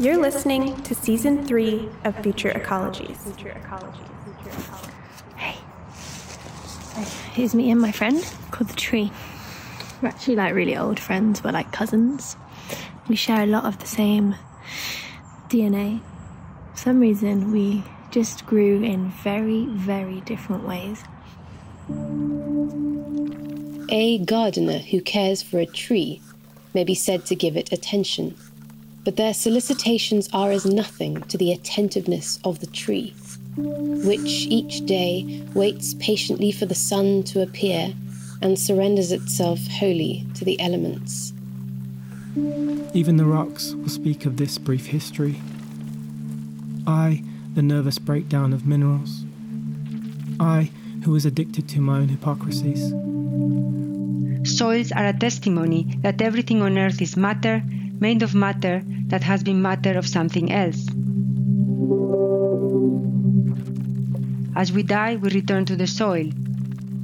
You're listening to season three of Future Ecologies. Future Ecologies. Hey. Here's me and my friend called the tree. We're actually like really old friends, we're like cousins. We share a lot of the same DNA. For some reason, we just grew in very, very different ways. A gardener who cares for a tree may be said to give it attention, but their solicitations are as nothing to the attentiveness of the tree, which each day waits patiently for the sun to appear and surrenders itself wholly to the elements. Even the rocks will speak of this brief history. I, the nervous breakdown of minerals. I, who was addicted to my own hypocrisies. Soils are a testimony that everything on earth is matter, made of matter that has been matter of something else. As we die, we return to the soil.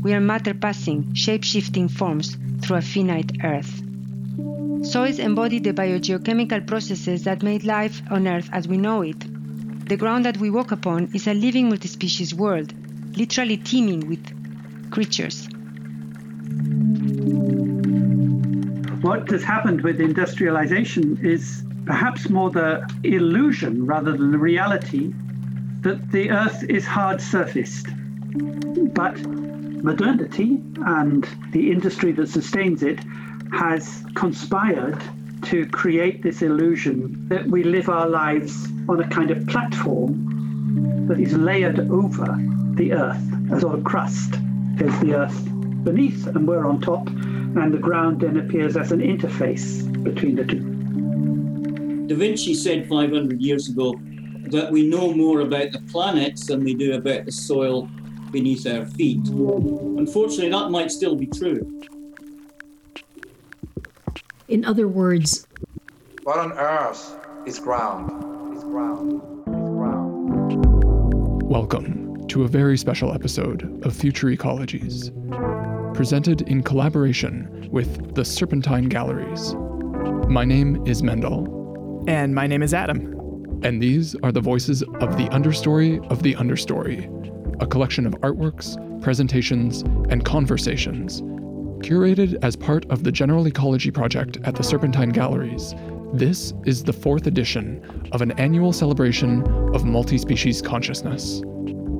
We are matter passing, shape shifting forms through a finite earth. Soils embody the biogeochemical processes that made life on earth as we know it. The ground that we walk upon is a living multi-species world, literally teeming with creatures. What has happened with industrialization is perhaps more the illusion rather than the reality that the earth is hard surfaced. But modernity and the industry that sustains it has conspired to create this illusion that we live our lives on a kind of platform that is layered over the earth, a sort of crust. There's the earth beneath, and we're on top, and the ground then appears as an interface between the two. Da Vinci said 500 years ago that we know more about the planets than we do about the soil beneath our feet. Unfortunately, that might still be true. In other words, what on earth is ground? Is ground? Is ground? Welcome to a very special episode of Future Ecologies, presented in collaboration with the Serpentine Galleries. My name is Mendel. And my name is Adam. And these are the voices of the understory of the understory, a collection of artworks, presentations, and conversations curated as part of the General Ecology Project at the Serpentine Galleries. This is the fourth edition of an annual celebration of multi species consciousness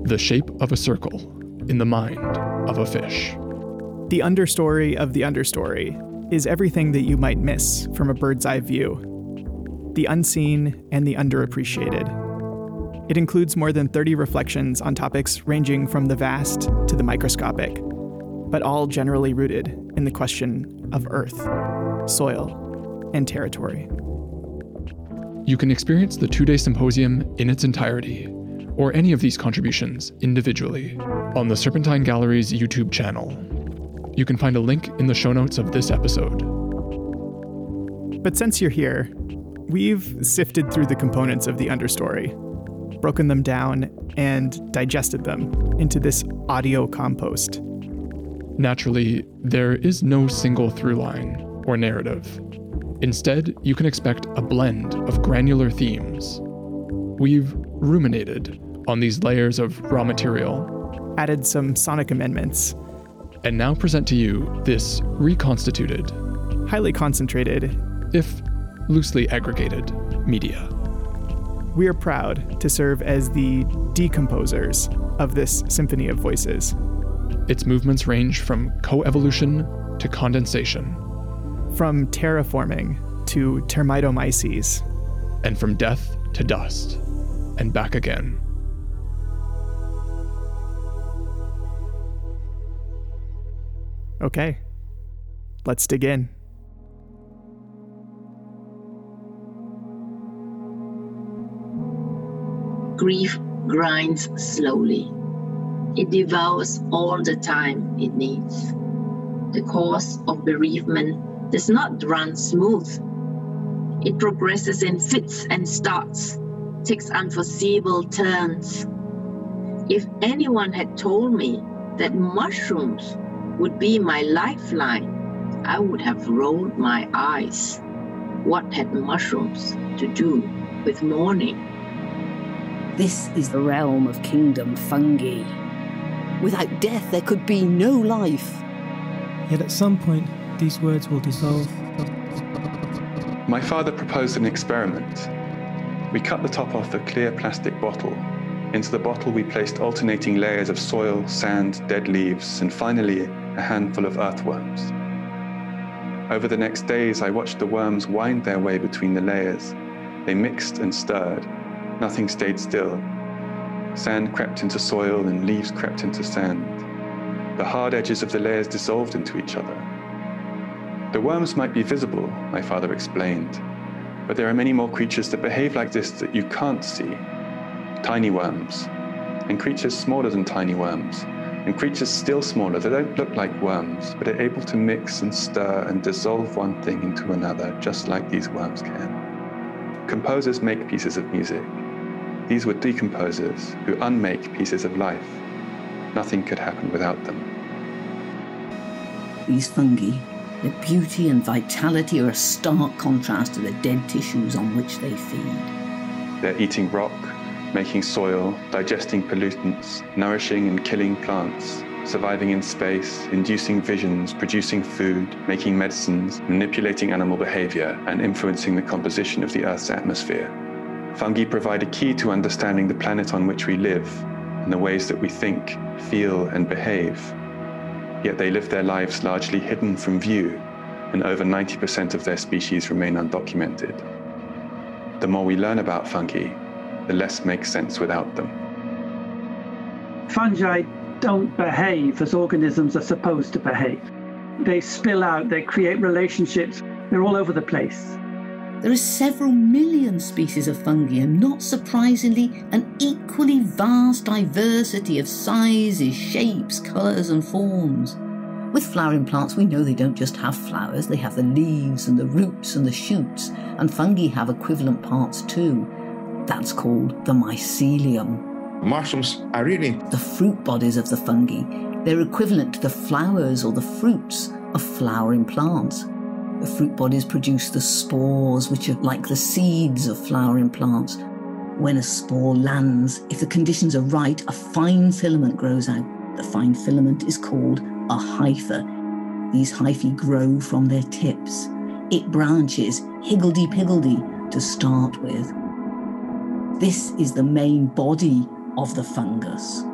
the shape of a circle in the mind of a fish. The understory of the understory is everything that you might miss from a bird's eye view the unseen and the underappreciated. It includes more than 30 reflections on topics ranging from the vast to the microscopic, but all generally rooted in the question of Earth, soil, and territory. You can experience the two day symposium in its entirety, or any of these contributions individually, on the Serpentine Gallery's YouTube channel. You can find a link in the show notes of this episode. But since you're here, we've sifted through the components of the understory, broken them down, and digested them into this audio compost. Naturally, there is no single through line or narrative. Instead, you can expect a blend of granular themes. We've ruminated on these layers of raw material, added some sonic amendments, and now present to you this reconstituted, highly concentrated, if loosely aggregated, media. We are proud to serve as the decomposers of this symphony of voices. Its movements range from coevolution to condensation, from terraforming to termitomyces, and from death to dust, and back again. Okay, let's dig in. Grief grinds slowly. It devours all the time it needs. The course of bereavement does not run smooth. It progresses in fits and starts, takes unforeseeable turns. If anyone had told me that mushrooms would be my lifeline, I would have rolled my eyes. What had mushrooms to do with mourning. This is the realm of kingdom fungi. Without death, there could be no life. Yet at some point, these words will dissolve. My father proposed an experiment. We cut the top off a clear plastic bottle. Into the bottle, we placed alternating layers of soil, sand, dead leaves, and finally, a handful of earthworms. Over the next days, I watched the worms wind their way between the layers. They mixed and stirred. Nothing stayed still. Sand crept into soil and leaves crept into sand. The hard edges of the layers dissolved into each other. The worms might be visible, my father explained, but there are many more creatures that behave like this that you can't see. Tiny worms, and creatures smaller than tiny worms, and creatures still smaller that don't look like worms, but are able to mix and stir and dissolve one thing into another, just like these worms can. Composers make pieces of music. These were decomposers who unmake pieces of life. Nothing could happen without them. These fungi, their beauty and vitality are a stark contrast to the dead tissues on which they feed. They're eating rock, making soil, digesting pollutants, nourishing and killing plants, surviving in space, inducing visions, producing food, making medicines, manipulating animal behavior, and influencing the composition of the Earth's atmosphere. Fungi provide a key to understanding the planet on which we live and the ways that we think, feel, and behave. Yet they live their lives largely hidden from view, and over 90% of their species remain undocumented. The more we learn about fungi, the less makes sense without them. Fungi don't behave as organisms are supposed to behave. They spill out, they create relationships, they're all over the place. There are several million species of fungi, and not surprisingly, an equally vast diversity of sizes, shapes, colours, and forms. With flowering plants, we know they don't just have flowers, they have the leaves and the roots and the shoots, and fungi have equivalent parts too. That's called the mycelium. Mushrooms are really the fruit bodies of the fungi. They're equivalent to the flowers or the fruits of flowering plants. The fruit bodies produce the spores, which are like the seeds of flowering plants. When a spore lands, if the conditions are right, a fine filament grows out. The fine filament is called a hypha. These hyphae grow from their tips. It branches higgledy piggledy to start with. This is the main body of the fungus.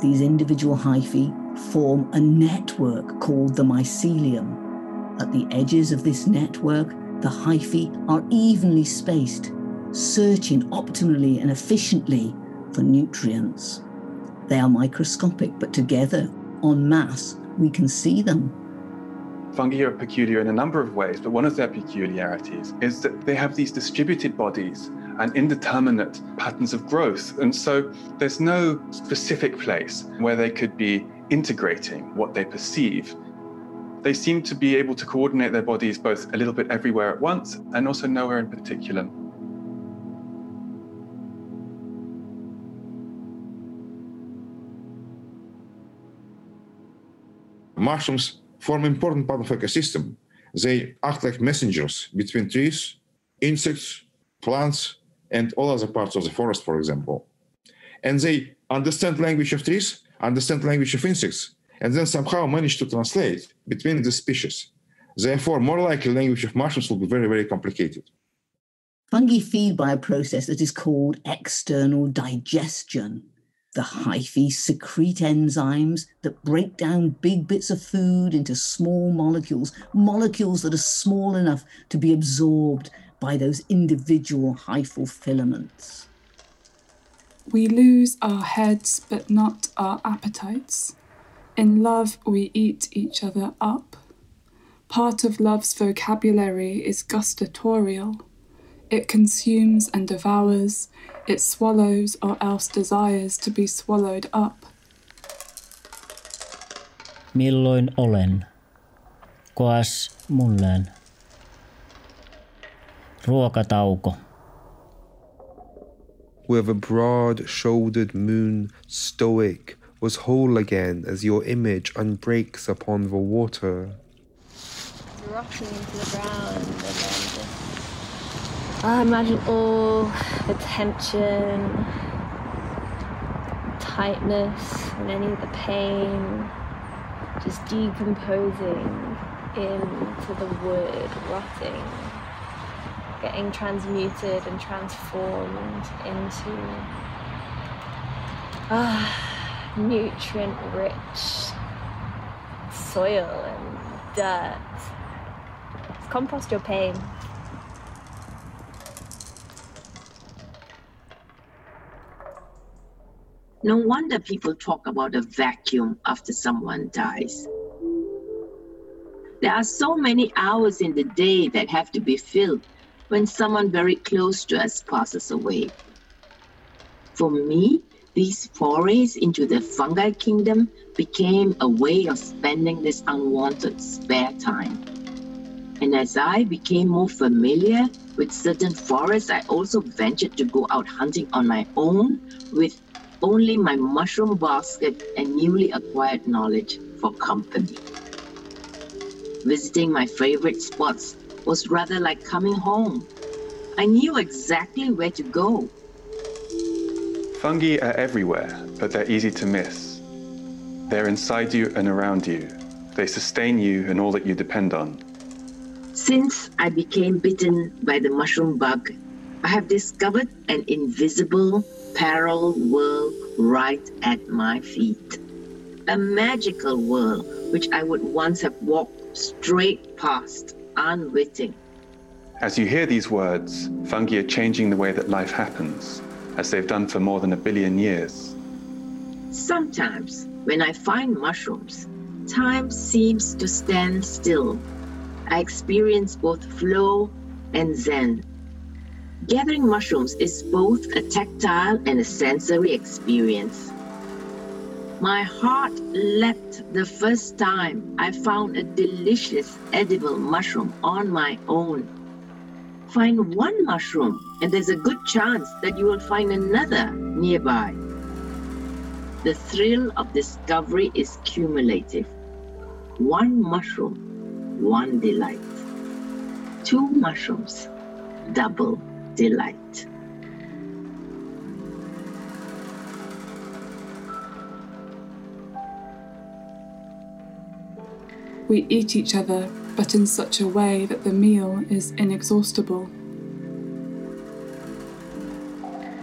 These individual hyphae form a network called the mycelium. At the edges of this network, the hyphae are evenly spaced, searching optimally and efficiently for nutrients. They are microscopic, but together, en masse, we can see them. Fungi are peculiar in a number of ways, but one of their peculiarities is that they have these distributed bodies and indeterminate patterns of growth. And so there's no specific place where they could be integrating what they perceive. They seem to be able to coordinate their bodies both a little bit everywhere at once and also nowhere in particular. Mushrooms form an important part of ecosystem. They act like messengers between trees, insects, plants, and all other parts of the forest, for example. And they understand language of trees, understand language of insects, and then somehow manage to translate between the species. Therefore, more likely language of mushrooms will be very, very complicated. Fungi feed by a process that is called external digestion. The hyphae secrete enzymes that break down big bits of food into small molecules, molecules that are small enough to be absorbed by those individual hyphal filaments. We lose our heads, but not our appetites. In love, we eat each other up. Part of love's vocabulary is gustatorial. It consumes and devours, it swallows or else desires to be swallowed up. Milloin olen? Koas mulleen. Ruokatauko. With a broad shouldered moon, stoic, was whole again as your image unbreaks upon the water. Dropping into the ground and then just I imagine all the tension, tightness, and any of the pain just decomposing into the wood, rotting, getting transmuted and transformed into ah, nutrient rich soil and dirt. Compost your pain. No wonder people talk about a vacuum after someone dies. There are so many hours in the day that have to be filled when someone very close to us passes away. For me, these forays into the fungi kingdom became a way of spending this unwanted spare time. And as I became more familiar with certain forests, I also ventured to go out hunting on my own with only my mushroom basket and newly acquired knowledge for company. Visiting my favorite spots was rather like coming home. I knew exactly where to go. Fungi are everywhere, but they're easy to miss. They're inside you and around you. They sustain you and all that you depend on. Since I became bitten by the mushroom bug, I have discovered an invisible parallel world right at my feet. A magical world which I would once have walked straight past, unwitting. As you hear these words, fungi are changing the way that life happens, as they've done for more than a billion years. Sometimes, when I find mushrooms, time seems to stand still. I experience both flow and zen. Gathering mushrooms is both a tactile and a sensory experience. My heart leapt the first time I found a delicious edible mushroom on my own. Find one mushroom, and there's a good chance that you will find another nearby. The thrill of discovery is cumulative. One mushroom, one delight. Two mushrooms, double delight. We eat each other, but in such a way that the meal is inexhaustible.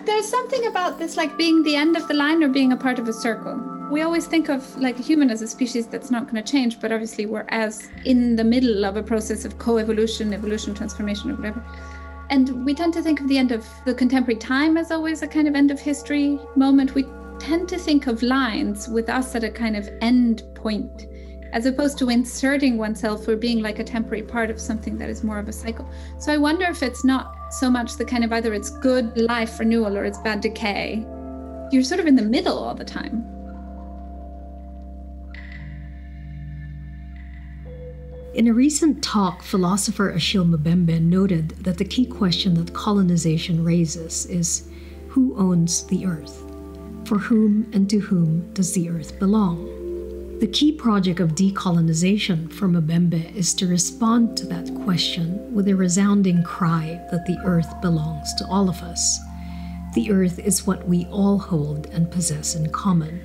There's something about this like being the end of the line or being a part of a circle. We always think of like a human as a species that's not going to change, but obviously we're as in the middle of a process of co-evolution, evolution, transformation, or whatever. And we tend to think of the end of the contemporary time as always a kind of end of history moment. We tend to think of lines with us at a kind of end point, as opposed to inserting oneself or being like a temporary part of something that is more of a cycle. So I wonder if it's not so much the kind of either it's good life renewal or it's bad decay. You're sort of in the middle all the time. In a recent talk, philosopher Achille Mbembe noted that the key question that colonization raises is who owns the earth? For whom and to whom does the earth belong? The key project of decolonization for Mbembe is to respond to that question with a resounding cry that the earth belongs to all of us. The earth is what we all hold and possess in common.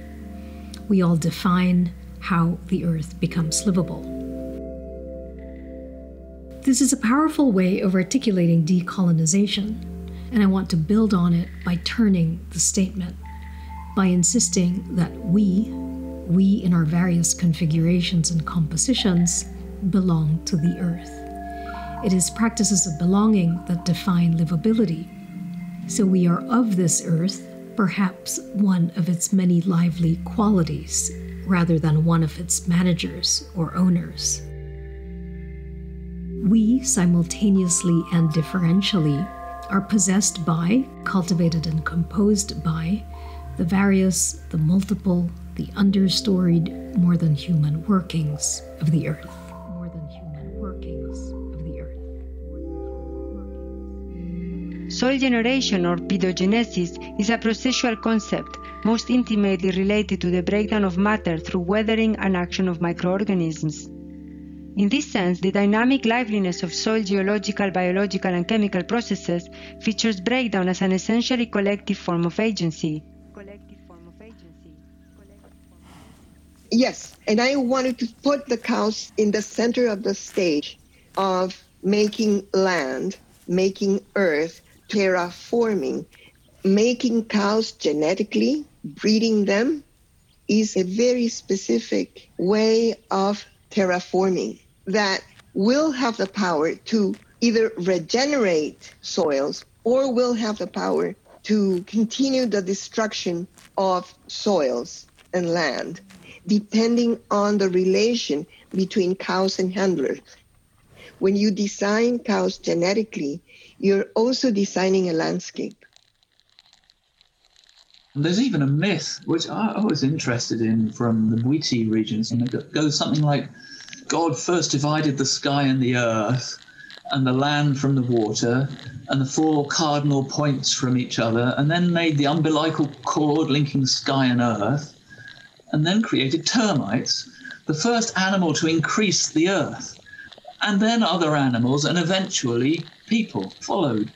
We all define how the earth becomes livable. This is a powerful way of articulating decolonization, and I want to build on it by turning the statement, by insisting that we, we in our various configurations and compositions, belong to the earth. It is practices of belonging that define livability. So we are of this earth, perhaps one of its many lively qualities, rather than one of its managers or owners we simultaneously and differentially are possessed by, cultivated and composed by, the various, the multiple, the understoried, more than human workings of the earth. Soil generation or pedogenesis is a processual concept most intimately related to the breakdown of matter through weathering and action of microorganisms. In this sense, the dynamic liveliness of soil geological, biological, and chemical processes features breakdown as an essentially collective form of agency. Yes, and I wanted to put the cows in the center of the stage of making land, making earth, terraforming, making cows genetically, breeding them is a very specific way of terraforming that will have the power to either regenerate soils or will have the power to continue the destruction of soils and land, depending on the relation between cows and handlers. When you design cows genetically, you're also designing a landscape. There's even a myth which I was interested in from the Muiti regions, and it goes something like God first divided the sky and the earth, and the land from the water, and the four cardinal points from each other, and then made the umbilical cord linking sky and earth, and then created termites, the first animal to increase the earth, and then other animals, and eventually people followed.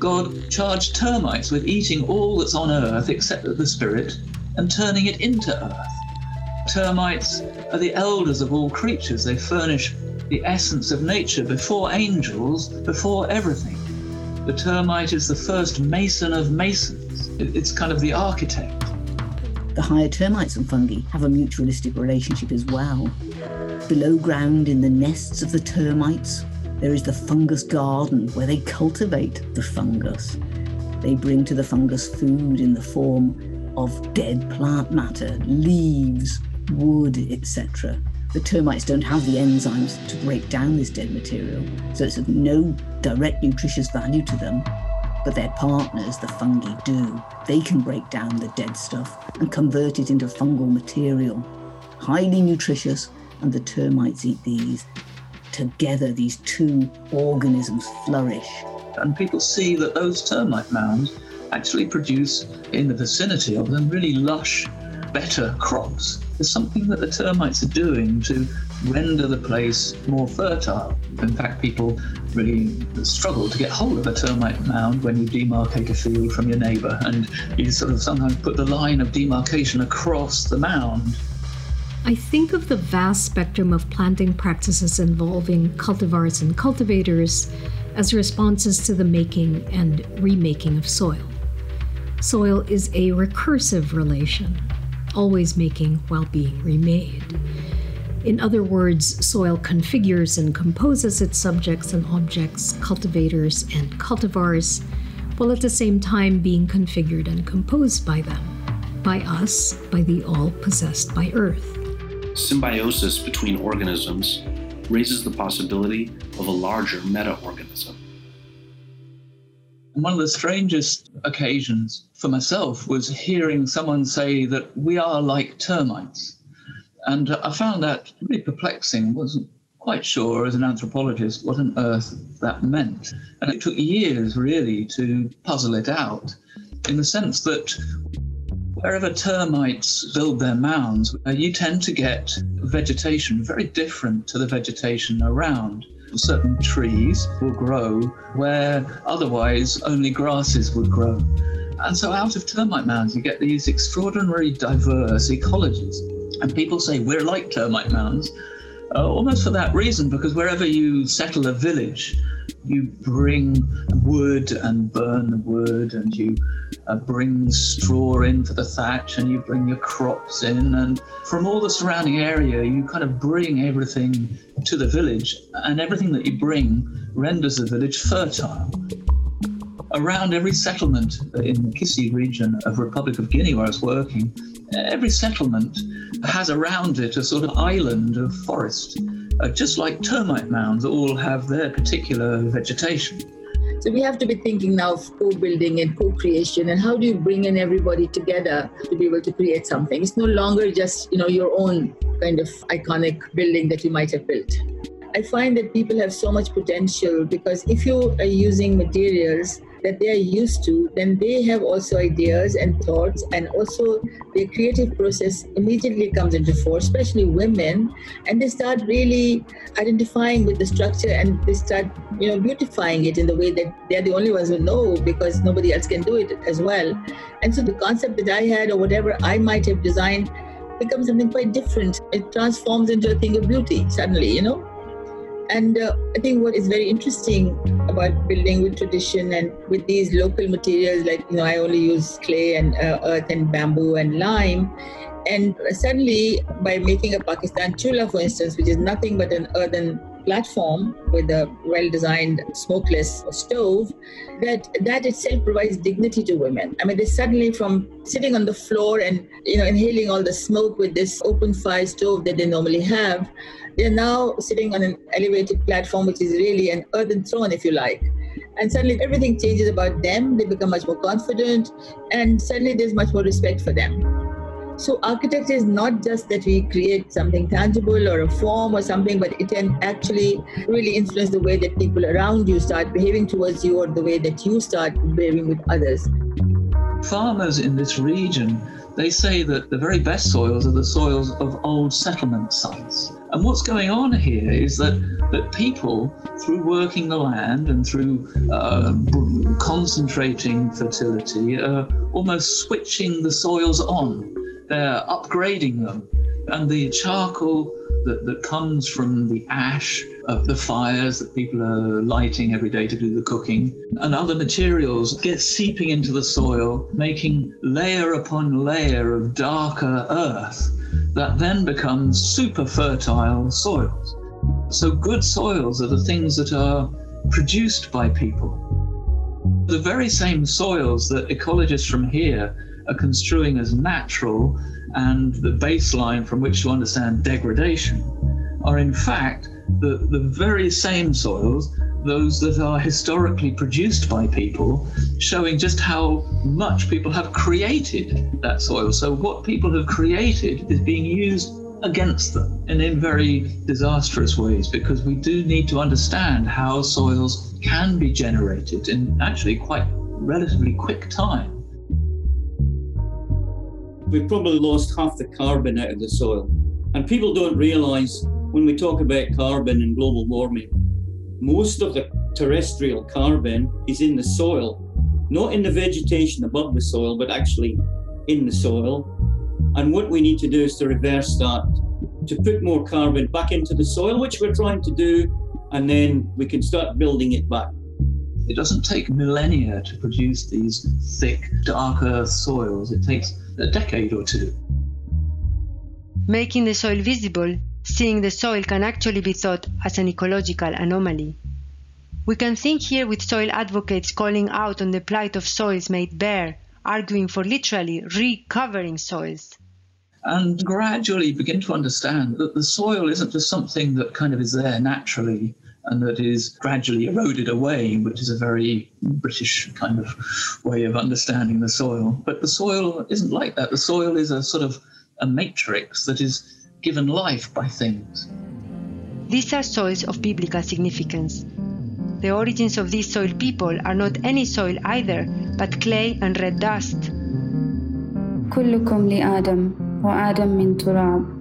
God charged termites with eating all that's on earth except the spirit and turning it into earth. Termites are the elders of all creatures. They furnish the essence of nature before angels, before everything. The termite is the first mason of masons. It's kind of the architect. The higher termites and fungi have a mutualistic relationship as well. Below ground in the nests of the termites, there is the fungus garden where they cultivate the fungus. They bring to the fungus food in the form of dead plant matter, leaves, wood, etc. The termites don't have the enzymes to break down this dead material, so it's of no direct nutritious value to them. But their partners, the fungi, do. They can break down the dead stuff and convert it into fungal material. Highly nutritious, and the termites eat these. Together, these two organisms flourish. And people see that those termite mounds actually produce, in the vicinity of them, really lush, better crops. There's something that the termites are doing to render the place more fertile. In fact, people really struggle to get hold of a termite mound when you demarcate a field from your neighbour, and you sort of sometimes put the line of demarcation across the mound. I think of the vast spectrum of planting practices involving cultivars and cultivators as responses to the making and remaking of soil. Soil is a recursive relation, always making while being remade. In other words, soil configures and composes its subjects and objects, cultivators and cultivars, while at the same time being configured and composed by them, by us, by the all possessed by Earth. Symbiosis between organisms raises the possibility of a larger meta organism. One of the strangest occasions for myself was hearing someone say that we are like termites. And I found that really perplexing. wasn't quite sure as an anthropologist what on earth that meant. And it took years really to puzzle it out in the sense that wherever termites build their mounds, you tend to get vegetation very different to the vegetation around certain trees will grow where otherwise only grasses would grow. And so out of termite mounds, you get these extraordinarily diverse ecologies. And people say we're like termite mounds, uh, almost for that reason, because wherever you settle a village, you bring wood and burn the wood, and you uh, bring straw in for the thatch, and you bring your crops in. And from all the surrounding area, you kind of bring everything to the village, and everything that you bring renders the village fertile. Around every settlement in the Kisi region of Republic of Guinea, where I was working, every settlement has around it a sort of island of forest uh, just like termite mounds all have their particular vegetation. So we have to be thinking now of co-building and co-creation and how do you bring in everybody together to be able to create something. It's no longer just, you know, your own kind of iconic building that you might have built. I find that people have so much potential because if you are using materials that they are used to, then they have also ideas and thoughts, and also their creative process immediately comes into force, especially women, and they start really identifying with the structure and they start, you know, beautifying it in the way that they're the only ones who know because nobody else can do it as well. And so the concept that I had or whatever I might have designed becomes something quite different. It transforms into a thing of beauty suddenly, you know. And uh, I think what is very interesting about building with tradition and with these local materials, like, you know, I only use clay and uh, earth and bamboo and lime. And suddenly, by making a Pakistan chula, for instance, which is nothing but an earthen platform with a well-designed smokeless stove that that itself provides dignity to women i mean they suddenly from sitting on the floor and you know inhaling all the smoke with this open fire stove that they normally have they're now sitting on an elevated platform which is really an earthen throne if you like. And suddenly everything changes about them. They become much more confident and suddenly there's much more respect for them. So architecture is not just that we create something tangible or a form or something, but it can actually really influence the way that people around you start behaving towards you or the way that you start behaving with others. Farmers in this region, they say that the very best soils are the soils of old settlement sites. And what's going on here is that, that people, through working the land and through uh, concentrating fertility, are almost switching the soils on they're upgrading them. And the charcoal that, that comes from the ash of the fires that people are lighting every day to do the cooking and other materials get seeping into the soil, making layer upon layer of darker earth that then becomes super fertile soils. So, good soils are the things that are produced by people. The very same soils that ecologists from here are construing as natural and the baseline from which to understand degradation are in fact the, the very same soils, those that are historically produced by people, showing just how much people have created that soil. So, what people have created is being used against them and in very disastrous ways because we do need to understand how soils can be generated in actually quite relatively quick time we've probably lost half the carbon out of the soil. And people don't realize when we talk about carbon and global warming, most of the terrestrial carbon is in the soil, not in the vegetation above the soil, but actually in the soil. And what we need to do is to reverse that, to put more carbon back into the soil, which we're trying to do, and then we can start building it back. It doesn't take millennia to produce these thick, dark earth soils. It takes a decade or two. Making the soil visible, seeing the soil can actually be thought as an ecological anomaly. We can think here with soil advocates calling out on the plight of soils made bare, arguing for literally recovering soils. And gradually begin to understand that the soil isn't just something that kind of is there naturally and that is gradually eroded away, which is a very British kind of way of understanding the soil. But the soil isn't like that. The soil is a sort of a matrix that is given life by things. These are soils of biblical significance. The origins of these soil people are not any soil either, but clay and red dust. كلكم لآدم وآدم من تراب.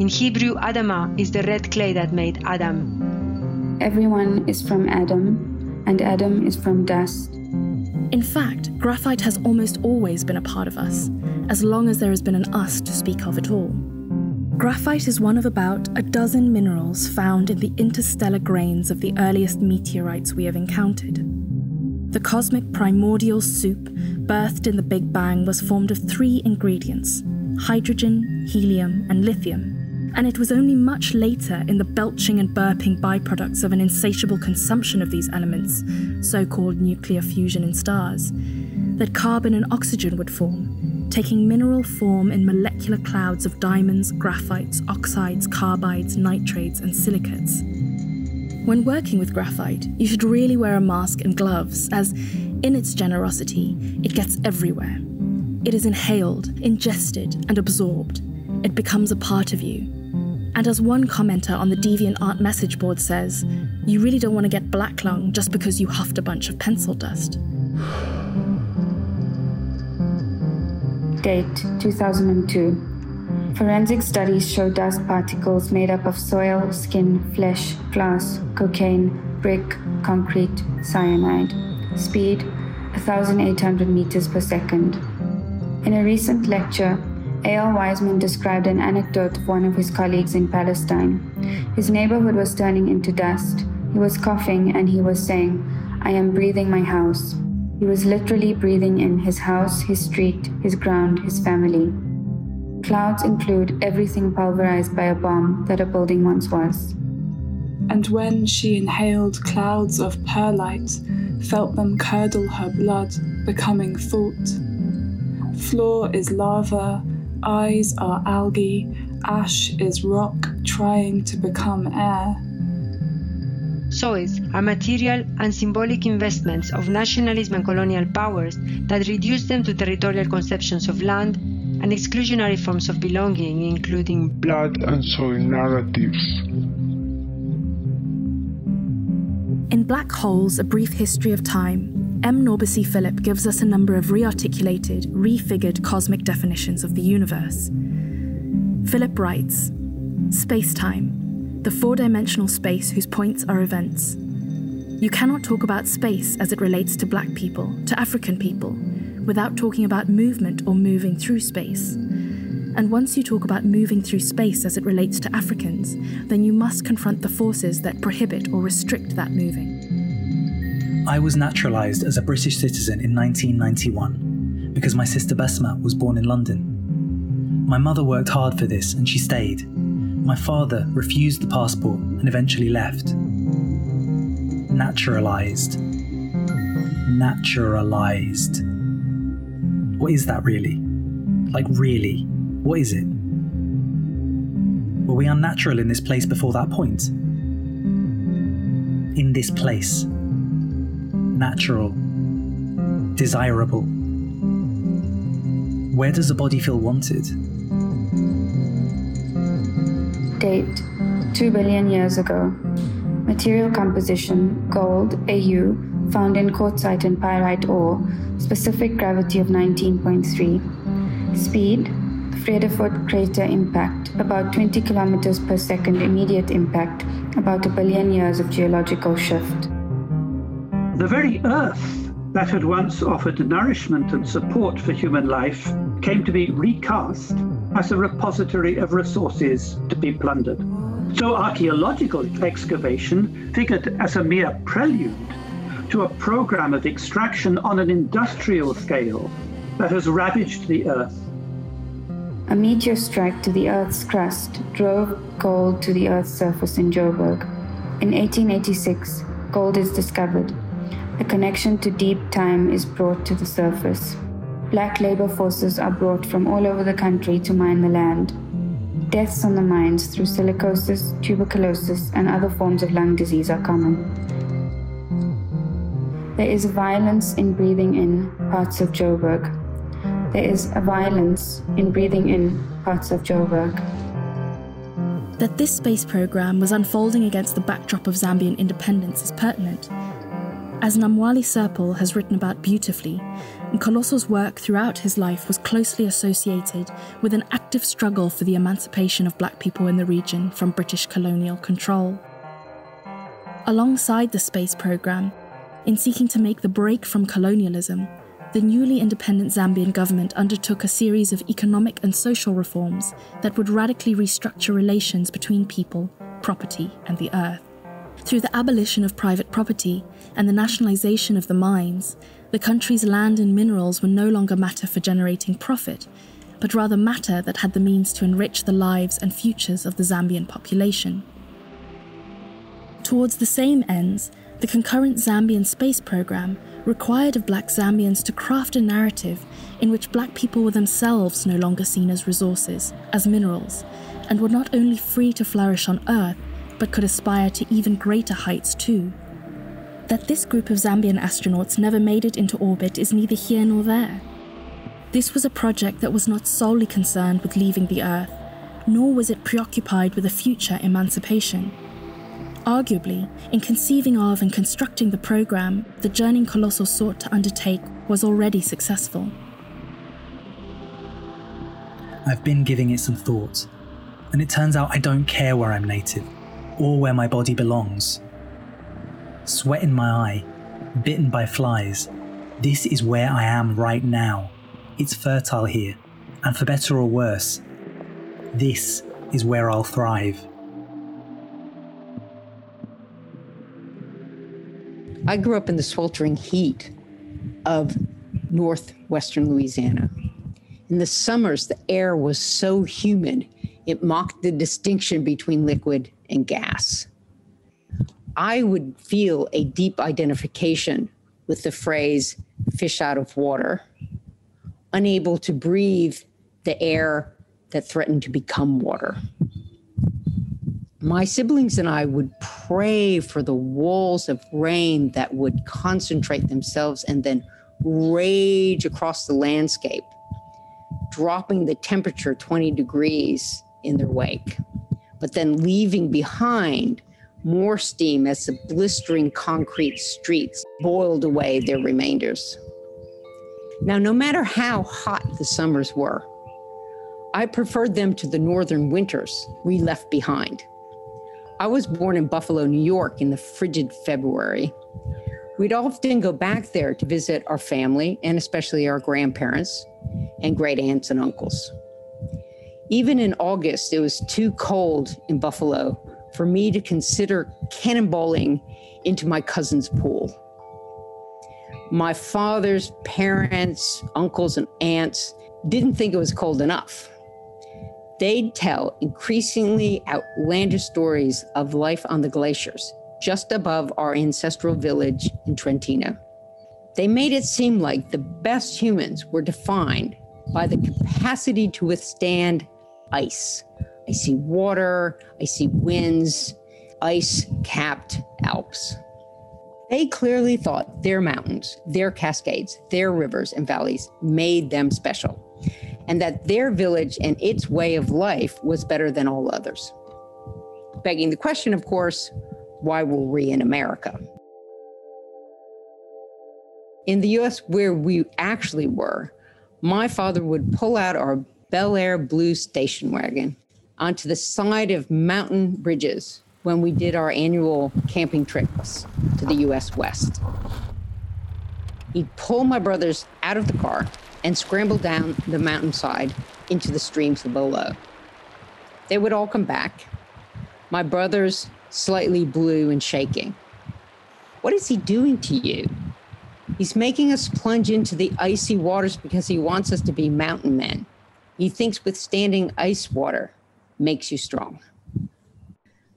In Hebrew, Adama is the red clay that made Adam. Everyone is from Adam, and Adam is from dust. In fact, graphite has almost always been a part of us, as long as there has been an us to speak of at all. Graphite is one of about a dozen minerals found in the interstellar grains of the earliest meteorites we have encountered. The cosmic primordial soup, birthed in the Big Bang, was formed of three ingredients hydrogen, helium, and lithium and it was only much later in the belching and burping byproducts of an insatiable consumption of these elements, so called nuclear fusion in stars, that carbon and oxygen would form, taking mineral form in molecular clouds of diamonds, graphites, oxides, carbides, nitrates, and silicates. When working with graphite, you should really wear a mask and gloves, as, in its generosity, it gets everywhere. It is inhaled, ingested, and absorbed. It becomes a part of you, And as one commenter on the Deviant Art message board says, you really don't want to get black lung just because you huffed a bunch of pencil dust. Date 2002. Forensic studies show dust particles made up of soil, skin, flesh, glass, cocaine, brick, concrete, cyanide. Speed 1,800 meters per second. In a recent lecture, Eyal Weizman described an anecdote of one of his colleagues in Palestine. His neighborhood was turning into dust. He was coughing and he was saying, I am breathing my house. He was literally breathing in his house, his street, his ground, his family. Clouds include everything pulverized by a bomb that a building once was. And when she inhaled clouds of perlite, felt them curdle her blood, becoming thought. Floor is lava, eyes are algae, ash is rock trying to become air. Soils are material and symbolic investments of nationalism and colonial powers that reduce them to territorial conceptions of land and exclusionary forms of belonging, including blood and soil narratives. In Black Holes A Brief History of Time, M. NourbeSe Philip gives us a number of rearticulated, refigured cosmic definitions of the universe. Philip writes Space time, the four dimensional space whose points are events. You cannot talk about space as it relates to black people, to African people, without talking about movement or moving through space. And once you talk about moving through space as it relates to Africans, then you must confront the forces that prohibit or restrict that moving. I was naturalised as a British citizen in 1991 because my sister Besma was born in London. My mother worked hard for this and she stayed. My father refused the passport and eventually left. Naturalised. Naturalised. What is that really? Like, really? What is it? Were we unnatural in this place before that point? In this place. Natural. Desirable. Where does a body feel wanted? Date 2 billion years ago. Material composition gold, Au, found in quartzite and pyrite ore, specific gravity of 19.3. Speed Vredefort crater impact, about 20 kilometers per second immediate impact, about a billion years of geological shift. The very Earth that had once offered nourishment and support for human life came to be recast as a repository of resources to be plundered. So archaeological excavation figured as a mere prelude to a program of extraction on an industrial scale that has ravaged the Earth a meteor strike to the Earth's crust drove gold to the Earth's surface in Joburg. In 1886, gold is discovered. A connection to deep time is brought to the surface. Black labor forces are brought from all over the country to mine the land. Deaths on the mines through silicosis, tuberculosis, and other forms of lung disease are common. There is violence in breathing in parts of Joburg, there is a violence in breathing in parts of Joburg. That this space program was unfolding against the backdrop of Zambian independence is pertinent. As Namwali Serpell has written about beautifully, Nkoloso's work throughout his life was closely associated with an active struggle for the emancipation of black people in the region from British colonial control. Alongside the space program, in seeking to make the break from colonialism, the newly independent Zambian government undertook a series of economic and social reforms that would radically restructure relations between people, property, and the earth. Through the abolition of private property and the nationalization of the mines, the country's land and minerals were no longer matter for generating profit, but rather matter that had the means to enrich the lives and futures of the Zambian population. Towards the same ends, the concurrent Zambian space program required of black Zambians to craft a narrative in which black people were themselves no longer seen as resources, as minerals, and were not only free to flourish on Earth, but could aspire to even greater heights too. That this group of Zambian astronauts never made it into orbit is neither here nor there. This was a project that was not solely concerned with leaving the Earth, nor was it preoccupied with a future emancipation. Arguably, in conceiving of and constructing the program the journeying Nkoloso sought to undertake was already successful. I've been giving it some thought, and it turns out I don't care where I'm native or where my body belongs. Sweat in my eye, bitten by flies. This is where I am right now. It's fertile here, and for better or worse, this is where I'll thrive. I grew up in the sweltering heat of northwestern Louisiana. In the summers, the air was so humid, it mocked the distinction between liquid and gas. I would feel a deep identification with the phrase fish out of water, unable to breathe the air that threatened to become water. My siblings and I would pray for the walls of rain that would concentrate themselves and then rage across the landscape, dropping the temperature 20 degrees in their wake, but then leaving behind more steam as the blistering concrete streets boiled away their remainders. Now, no matter how hot the summers were, I preferred them to the northern winters we left behind. I was born in Buffalo, New York in the frigid February. We'd often go back there to visit our family and especially our grandparents and great aunts and uncles. Even in August, it was too cold in Buffalo for me to consider cannonballing into my cousin's pool. My father's parents, uncles, and aunts didn't think it was cold enough. They'd tell increasingly outlandish stories of life on the glaciers just above our ancestral village in Trentino. They made it seem like the best humans were defined by the capacity to withstand ice, I see water, I see winds, ice capped Alps. They clearly thought their mountains, their cascades, their rivers and valleys made them special, and that their village and its way of life was better than all others. Begging the question, of course, why were we in America? In the US, where we actually were, my father would pull out our Bel Air blue station wagon onto the side of mountain bridges when we did our annual camping trips to the US West. He'd pull my brothers out of the car and scramble down the mountainside into the streams below. They would all come back, my brothers slightly blue and shaking. What is he doing to you? He's making us plunge into the icy waters because he wants us to be mountain men. He thinks withstanding ice water makes you strong.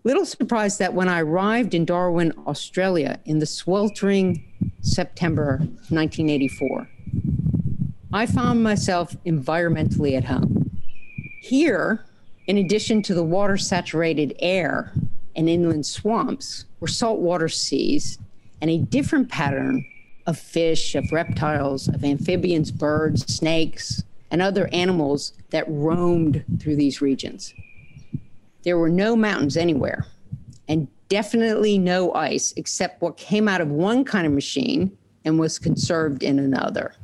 Little surprised that when I arrived in Darwin, Australia in the sweltering September 1984, I found myself environmentally at home. Here, in addition to the water saturated air and inland swamps, were saltwater seas and a different pattern of fish, of reptiles, of amphibians, birds, snakes, and other animals that roamed through these regions. There were no mountains anywhere, and definitely no ice except what came out of one kind of machine and was conserved in another.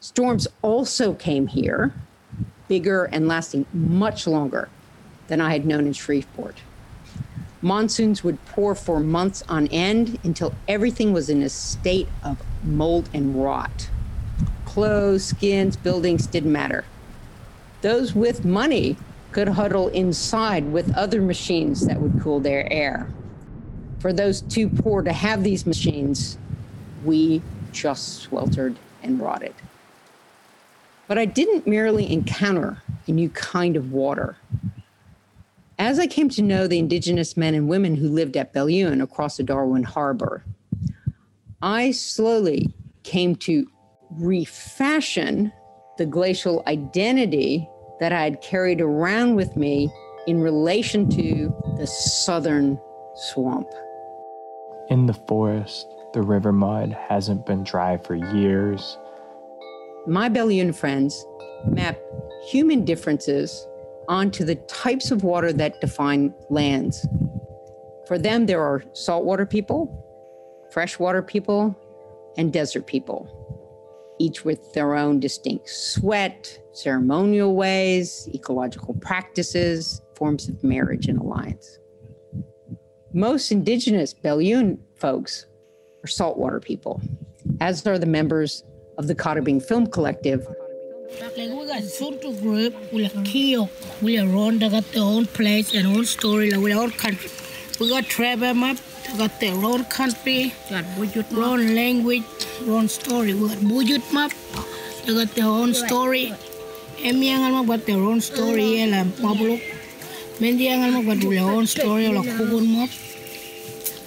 Storms also came here, bigger and lasting much longer than I had known in Shreveport. Monsoons would pour for months on end until everything was in a state of mold and rot. Clothes, skins, buildings didn't matter. Those with money could huddle inside with other machines that would cool their air. For those too poor to have these machines, we just sweltered and rotted. But I didn't merely encounter a new kind of water. As I came to know the indigenous men and women who lived at Belyuen across the Darwin Harbor, I slowly came to refashion the glacial identity that I had carried around with me in relation to the southern swamp. In the forest, the river mud hasn't been dry for years. My Belyuen friends map human differences onto the types of water that define lands. For them, there are saltwater people, freshwater people, and desert people, each with their own distinct sweat, ceremonial ways, ecological practices, forms of marriage and alliance. Most indigenous Belyuen folks are saltwater people, as are the members of the Karrabing Film Collective. Like we got Suntu group, we got Kio, we got Ronda got their own place and own story, like we own country. We got travel map, we got their own country, we got Bujut, own language, own story. We got Bujut map, they got their own story. Emiangal got their own story, and Mabuluk. Mendiangal got their own story, like Kugun map.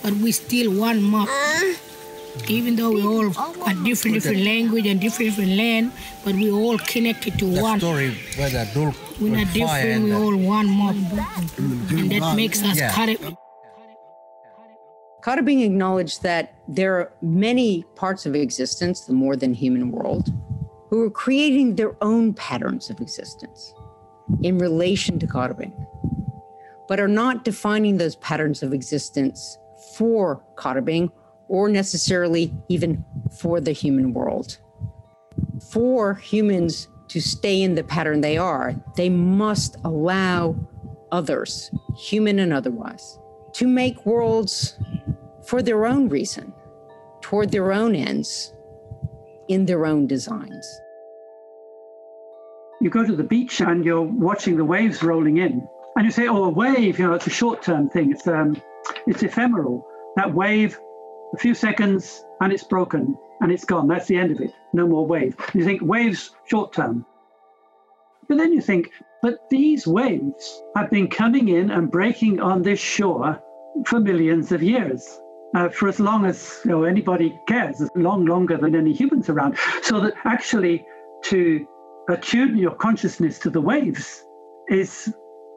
But we still one map. Even though we all got different different language and different different land, but we all connected to the one. story where the We're not different, we all one mob. And that makes us Yeah. Karrabing acknowledged that there are many parts of existence, the more than human world, who are creating their own patterns of existence in relation to Karrabing, but are not defining those patterns of existence for Karrabing or necessarily even for the human world. For humans to stay in the pattern they are, they must allow others, human and otherwise, to make worlds for their own reason, toward their own ends, in their own designs. You go to the beach and you're watching the waves rolling in, and you say, "Oh, a wave! You know, it's a short-term thing. It's um, it's ephemeral. That wave, a few seconds, and it's broken, and it's gone. That's the end of it. No more wave." You think waves short-term, but then you think, but these waves have been coming in and breaking on this shore for millions of years. Uh, for as long as you know, anybody cares, long longer than any humans around. So that actually to attune your consciousness to the waves is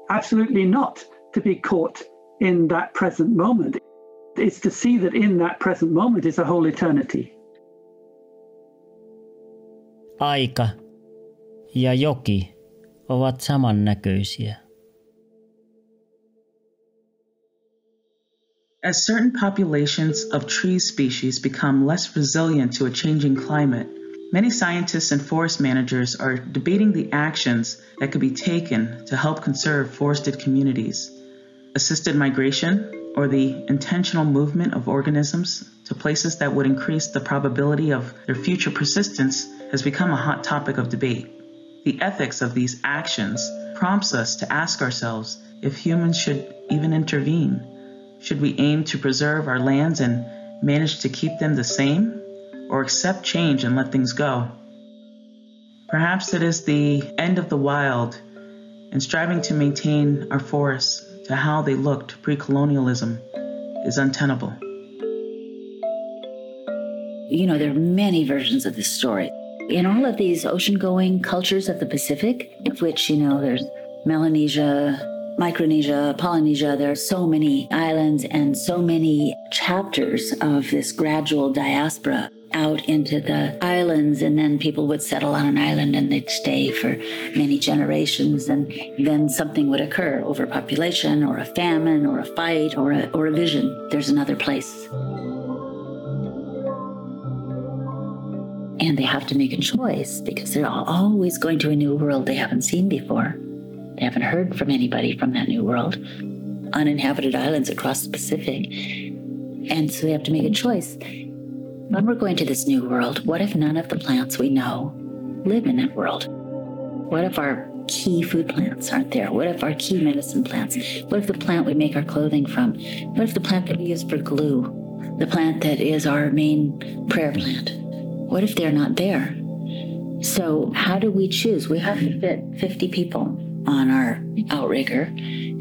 absolutely not to be caught in that present moment. It's to see that in that present moment is a whole eternity. Aika ja joki ovat samannäköisiä. As certain populations of tree species become less resilient to a changing climate, many scientists and forest managers are debating the actions that could be taken to help conserve forested communities. Assisted migration, or the intentional movement of organisms to places that would increase the probability of their future persistence, has become a hot topic of debate. The ethics of these actions prompts us to ask ourselves if humans should even intervene. Should we aim to preserve our lands and manage to keep them the same, or accept change and let things go? Perhaps it is the end of the wild and striving to maintain our forests to how they looked pre colonialism is untenable. You know, there are many versions of this story. In all of these ocean going cultures of the Pacific, of which, you know, there's Melanesia, Micronesia, Polynesia, there are so many islands and so many chapters of this gradual diaspora out into the islands. And then people would settle on an island and they'd stay for many generations. And then something would occur overpopulation or a famine or a fight or a, or a vision. There's another place. And they have to make a choice because they're always going to a new world they haven't seen before. Haven't heard from anybody from that new world, uninhabited islands across the Pacific. And so they have to make a choice. When we're going to this new world, what if none of the plants we know live in that world? What if our key food plants aren't there? What if our key medicine plants? What if the plant we make our clothing from? What if the plant that we use for glue? The plant that is our main prayer plant? What if they're not there? So, how do we choose? We have to fit 50 people on our outrigger,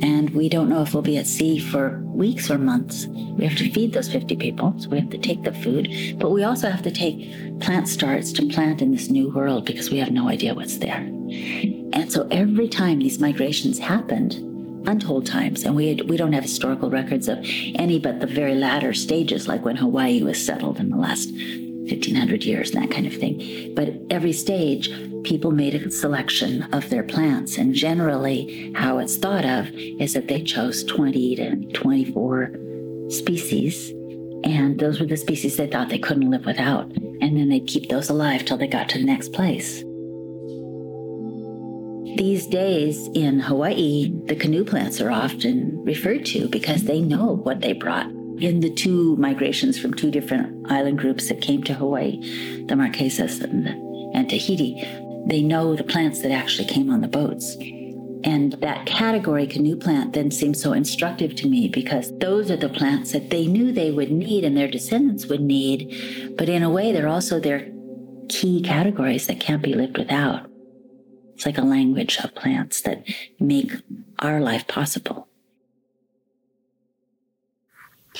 and we don't know if we'll be at sea for weeks or months. We have to feed those 50 people, so we have to take the food, but we also have to take plant starts to plant in this new world because we have no idea what's there. And so every time these migrations happened, untold times, and we we don't have historical records of any but the very latter stages, like when Hawaii was settled in the last 1500 years and that kind of thing. But every stage, people made a selection of their plants. And generally, how it's thought of is that they chose 20 to 24 species. And those were the species they thought they couldn't live without. And then they'd keep those alive till they got to the next place. These days in Hawaii, the canoe plants are often referred to because they know what they brought. In the two migrations from two different island groups that came to Hawaii, the Marquesas and, and Tahiti, they know the plants that actually came on the boats. And that category, canoe plant, then seems so instructive to me because those are the plants that they knew they would need and their descendants would need. But in a way, they're also their key categories that can't be lived without. It's like a language of plants that make our life possible.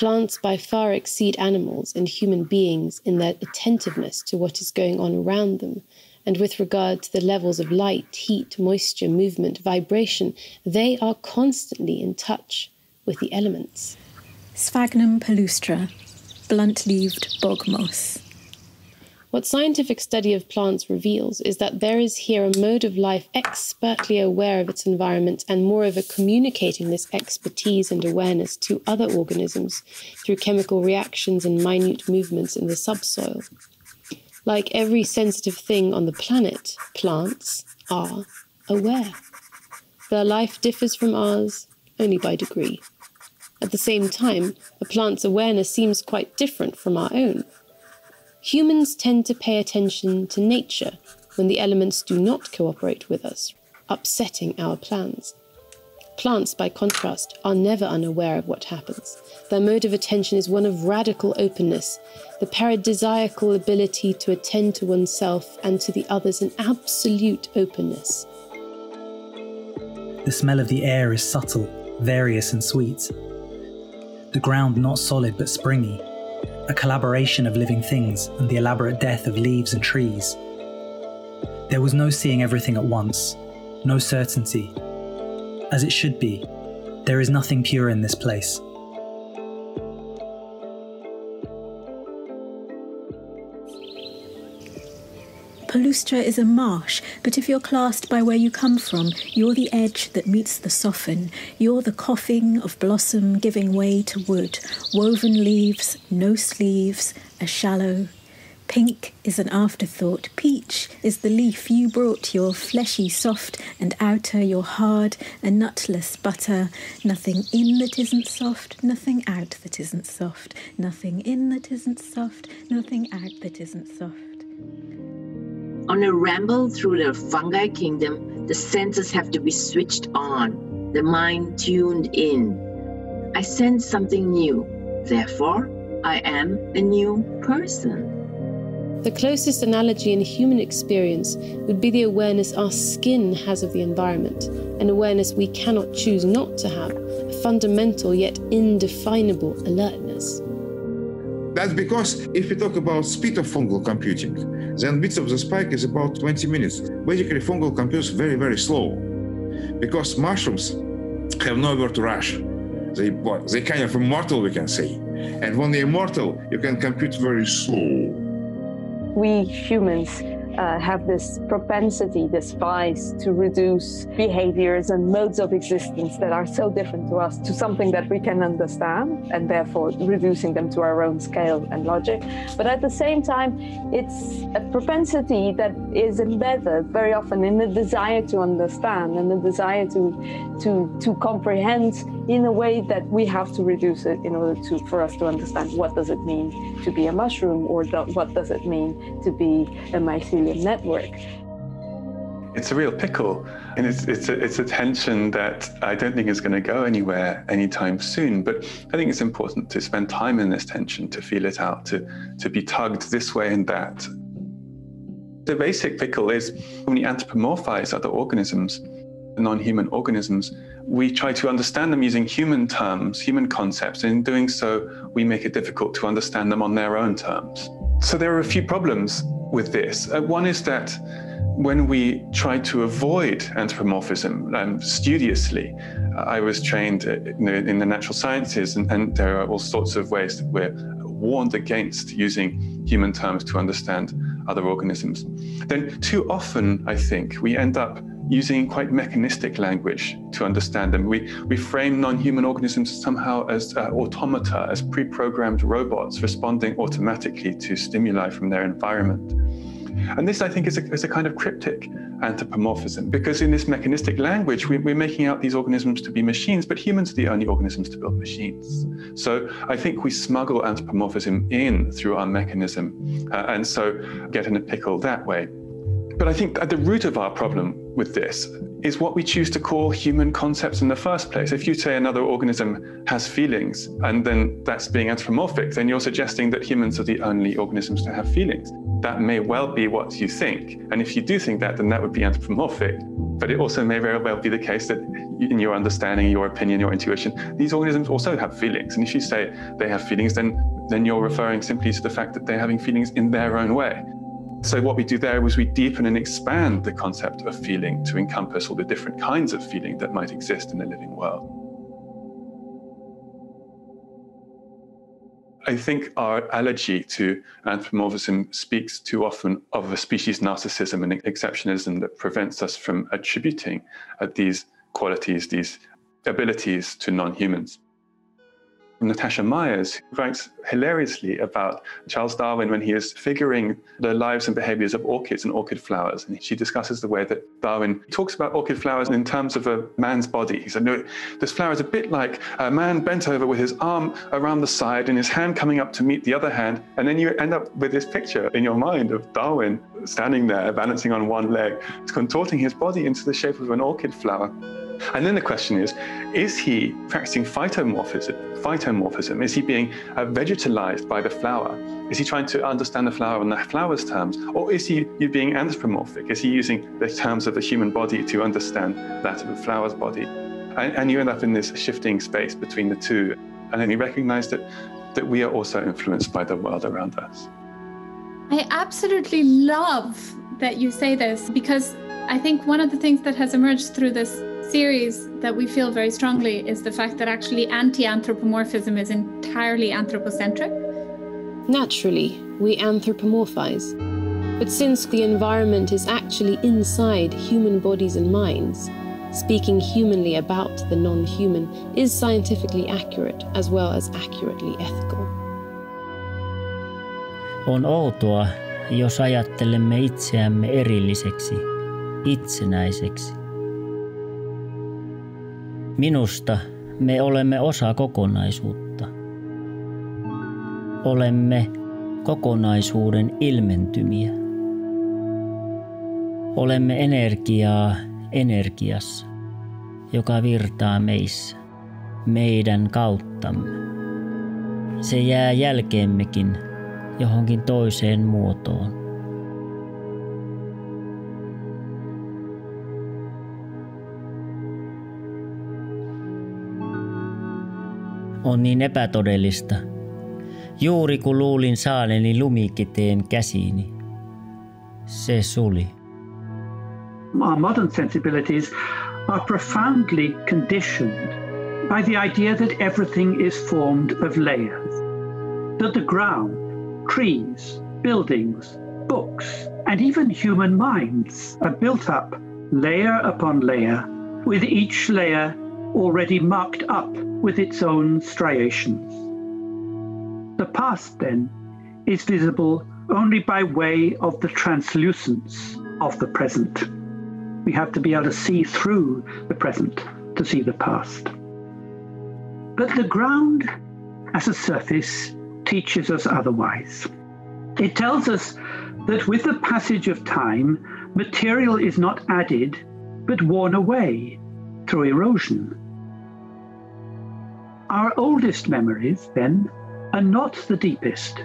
Plants by far exceed animals and human beings in their attentiveness to what is going on around them. And with regard to the levels of light, heat, moisture, movement, vibration, they are constantly in touch with the elements. Sphagnum palustre, blunt leaved bog moss. What scientific study of plants reveals is that there is here a mode of life expertly aware of its environment and, moreover, communicating this expertise and awareness to other organisms through chemical reactions and minute movements in the subsoil. Like every sensitive thing on the planet, plants are aware. Their life differs from ours only by degree. At the same time, a plant's awareness seems quite different from our own. Humans tend to pay attention to nature when the elements do not cooperate with us, upsetting our plans. Plants, by contrast, are never unaware of what happens. Their mode of attention is one of radical openness, the paradisiacal ability to attend to oneself and to the others in absolute openness. The smell of the air is subtle, various, and sweet. The ground not solid but springy, a collaboration of living things and the elaborate death of leaves and trees. There was no seeing everything at once, no certainty. As it should be, there is nothing pure in this place. Palustre is a marsh, but if you're classed by where you come from, you're the edge that meets the soften. You're the coughing of blossom giving way to wood, woven leaves, no sleeves, a shallow. Pink is an afterthought. Peach is the leaf you brought, your fleshy soft, and outer your hard, a nutless butter. Nothing in that isn't soft, nothing out that isn't soft. Nothing in that isn't soft, nothing out that isn't soft. On a ramble through the fungi kingdom, the senses have to be switched on, the mind tuned in. I sense something new, therefore, I am a new person. The closest analogy in human experience would be the awareness our skin has of the environment, an awareness we cannot choose not to have, a fundamental yet indefinable alertness. That's because if we talk about speed of fungal computing, then bits of the spike is about 20 minutes. Basically, fungal computes very, very slow because mushrooms have nowhere to rush. They, they kind of immortal, we can say. And when they're immortal, you can compute very slow. We humans uh, have this propensity, this vice to reduce behaviors and modes of existence that are so different to us to something that we can understand, and therefore reducing them to our own scale and logic. But at the same time, it's a propensity that is embedded very often in the desire to understand and the desire to, to, to comprehend in a way that we have to reduce it in order to for us to understand what does it mean to be a mushroom or do, what does it mean to be a mycelium network. It's a real pickle, and it's it's a, it's a tension that I don't think is going to go anywhere anytime soon. But I think it's important to spend time in this tension, to feel it out, to to be tugged this way and that. The basic pickle is when we anthropomorphize other organisms, non-human organisms, we try to understand them using human terms, human concepts. And in doing so, we make it difficult to understand them on their own terms. So there are a few problems with this. Uh, one is that when we try to avoid anthropomorphism um, studiously, I was trained uh, in the, in the natural sciences, and, and, there are all sorts of ways that we're warned against using human terms to understand other organisms, then too often, I think, we end up using quite mechanistic language to understand them. We, we frame non human organisms somehow as uh, automata, as pre programmed robots responding automatically to stimuli from their environment. And this, I think, is a, is a kind of cryptic anthropomorphism, because in this mechanistic language, we, are making out these organisms to be machines, but humans are the only organisms to build machines. So I think we smuggle anthropomorphism in through our mechanism, uh, and so get in a pickle that way. But I think at the root of our problem with this is what we choose to call human concepts in the first place. If you say another organism has feelings and then that's being anthropomorphic, then you're suggesting that humans are the only organisms to have feelings. That may well be what you think. And if you do think that, then that would be anthropomorphic. But it also may very well be the case that in your understanding, your opinion, your intuition, these organisms also have feelings. And if you say they have feelings, then, then you're referring simply to the fact that they're having feelings in their own way. So, what we do there was we deepen and expand the concept of feeling to encompass all the different kinds of feeling that might exist in the living world. I think our allergy to anthropomorphism speaks too often of a species narcissism and exceptionism that prevents us from attributing uh, these qualities, these abilities to non humans. Natasha Myers, who writes hilariously about Charles Darwin when he is figuring the lives and behaviors of orchids and orchid flowers. And she discusses the way that Darwin talks about orchid flowers in terms of a man's body. He said, No, this flower is a bit like a man bent over with his arm around the side and his hand coming up to meet the other hand. And then you end up with this picture in your mind of Darwin standing there, balancing on one leg, contorting his body into the shape of an orchid flower. And then the question is, is he practicing phytomorphism? Phytomorphism? Is he being uh, vegetalized by the flower? Is he trying to understand the flower on the flower's terms? Or is he being anthropomorphic? Is he using the terms of the human body to understand that of the flower's body? And, and you end up in this shifting space between the two. And then you recognize that, that we are also influenced by the world around us. I absolutely love that you say this because I think one of the things that has emerged through this series that we feel very strongly is the fact that actually anti anthropomorphism is entirely anthropocentric. Naturally, we anthropomorphize. But since the environment is actually inside human bodies and minds, speaking humanly about the non human is scientifically accurate as well as accurately ethical. On outoa, jos ajattelemme itseämme erilliseksi, itsenäiseksi. Minusta me olemme osa kokonaisuutta. Olemme kokonaisuuden ilmentymiä. Olemme energiaa energiassa, joka virtaa meissä, meidän kauttamme. Se jää jälkeemmekin johonkin toiseen muotoon. On niin epätodellista. Juuri kun luulin lumikiteen käsiini, se suli. Our modern sensibilities are profoundly conditioned by the idea that everything is formed of layers. That the ground, trees, buildings, books, and even human minds are built up layer upon layer, with each layer already marked up with its own striations. The past, then, is visible only by way of the translucence of the present. We have to be able to see through the present to see the past. But the ground as a surface teaches us otherwise. It tells us that with the passage of time, material is not added but worn away through erosion. Our oldest memories, then, are not the deepest.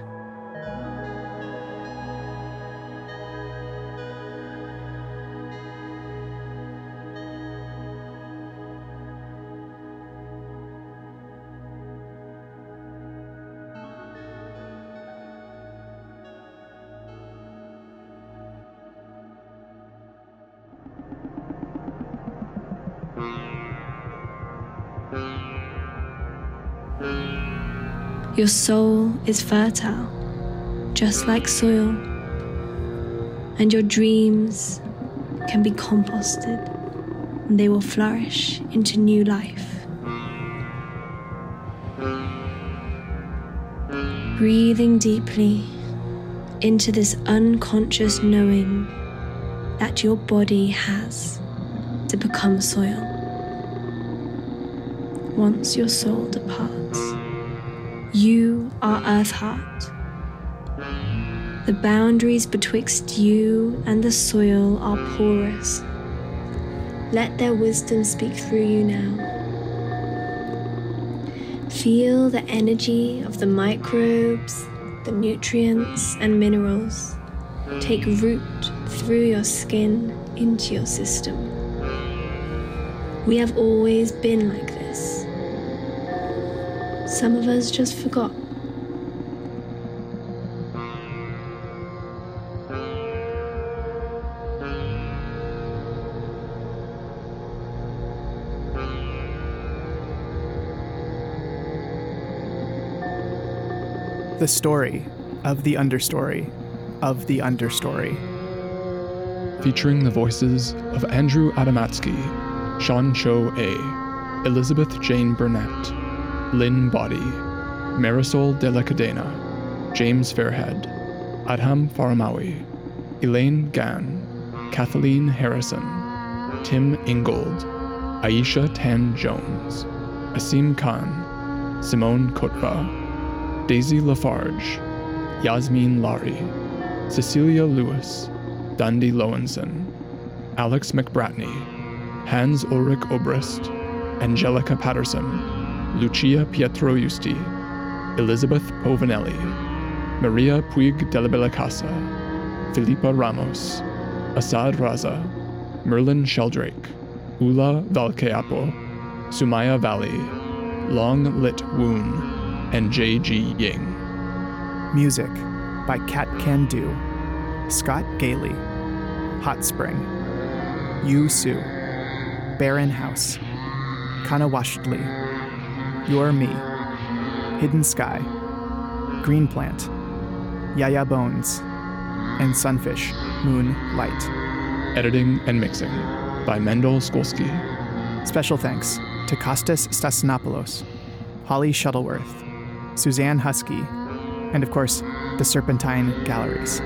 Your soul is fertile, just like soil, and your dreams can be composted and they will flourish into new life. Breathing deeply into this unconscious knowing that your body has to become soil. Once your soul departs, you are Earth Heart. The boundaries betwixt you and the soil are porous. Let their wisdom speak through you now. Feel the energy of the microbes, the nutrients, and minerals take root through your skin into your system. We have always been like. Some of us just forgot. The story of the understory of the understory. Featuring the voices of Andrew Adamatzky, Sean Cho A., Elizabeth Jane Burnett, Lynne Boddy, Marisol de la Cadena, James Fairhead, Adham Faramawi, Elaine Gan, Kathleen Harrison, Tim Ingold, Ayesha Tan Jones, Asim Khan, Simone Kotva, Daisy Lafarge, Yasmin Lari, Cecilia Lewis, Dundee Lowenson, Alex McBratney, Hans Ulrich Obrist, Angelica Patterson, Lucia Pietroiusti, Elizabeth Povinelli, Maria Puig de la Bellacasa, Filipa Ramos, Asad Raza, Merlin Sheldrake, Ula Valkeapo, Sumayya Vally, Long Litt Woon, and J.G. Ying. Music by Cat Can Do, Scott Gailey, Hot Spring, Yu Su, Barren House, Kanawashli, Your Me, Hidden Sky, Green Plant, Yaya Bones, and Sunfish, Moon Light. Editing and mixing by Mendel Skulski. Special thanks to Kostas Stasinopoulos, Holly Shuttleworth, Suzanne Husky, and of course, the Serpentine Galleries.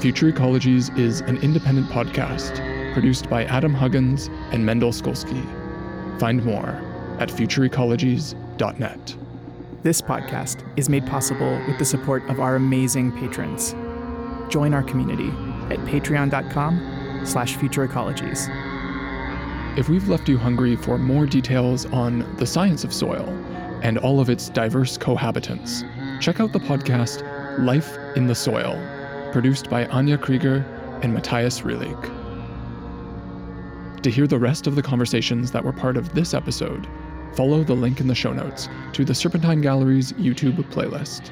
Future Ecologies is an independent podcast produced by Adam Huggins and Mendel Skulski. Find more at futureecologies.net. This podcast is made possible with the support of our amazing patrons. Join our community at patreon.com slash futureecologies. If we've left you hungry for more details on the science of soil and all of its diverse cohabitants, check out the podcast Life in the Soil, produced by Anya Krieger and Matthias Rillig. To hear the rest of the conversations that were part of this episode, follow the link in the show notes to the Serpentine Gallery's YouTube playlist.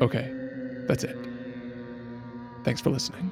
Okay, that's it. Thanks for listening.